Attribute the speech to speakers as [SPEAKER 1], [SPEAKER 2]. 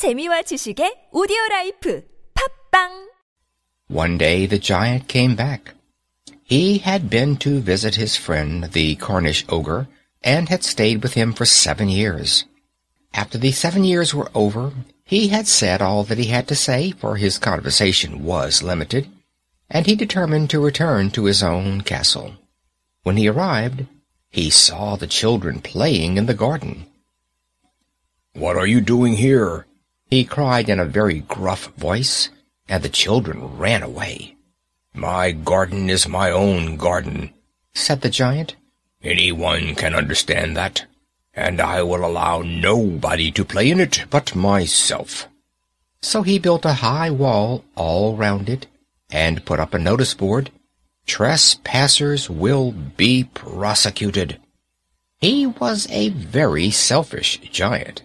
[SPEAKER 1] 재미와 지식의 오디오 라이프 팝빵
[SPEAKER 2] One day the giant came back. He had been to visit his friend, the Cornish ogre, and had stayed with him for seven years. After the seven years were over, he had said all that he had to say, for his conversation was limited, and he determined to return to his own castle. When he arrived, he saw the children playing in the garden. "'What are you doing here?' He cried in a very gruff voice, and the children ran away. "'My garden is my own garden,' said the giant. "'Anyone can understand that, and I will allow nobody to play in it but myself.' So he built a high wall all round it, and put up a notice board, Trespassers will be prosecuted. He was a very selfish giant.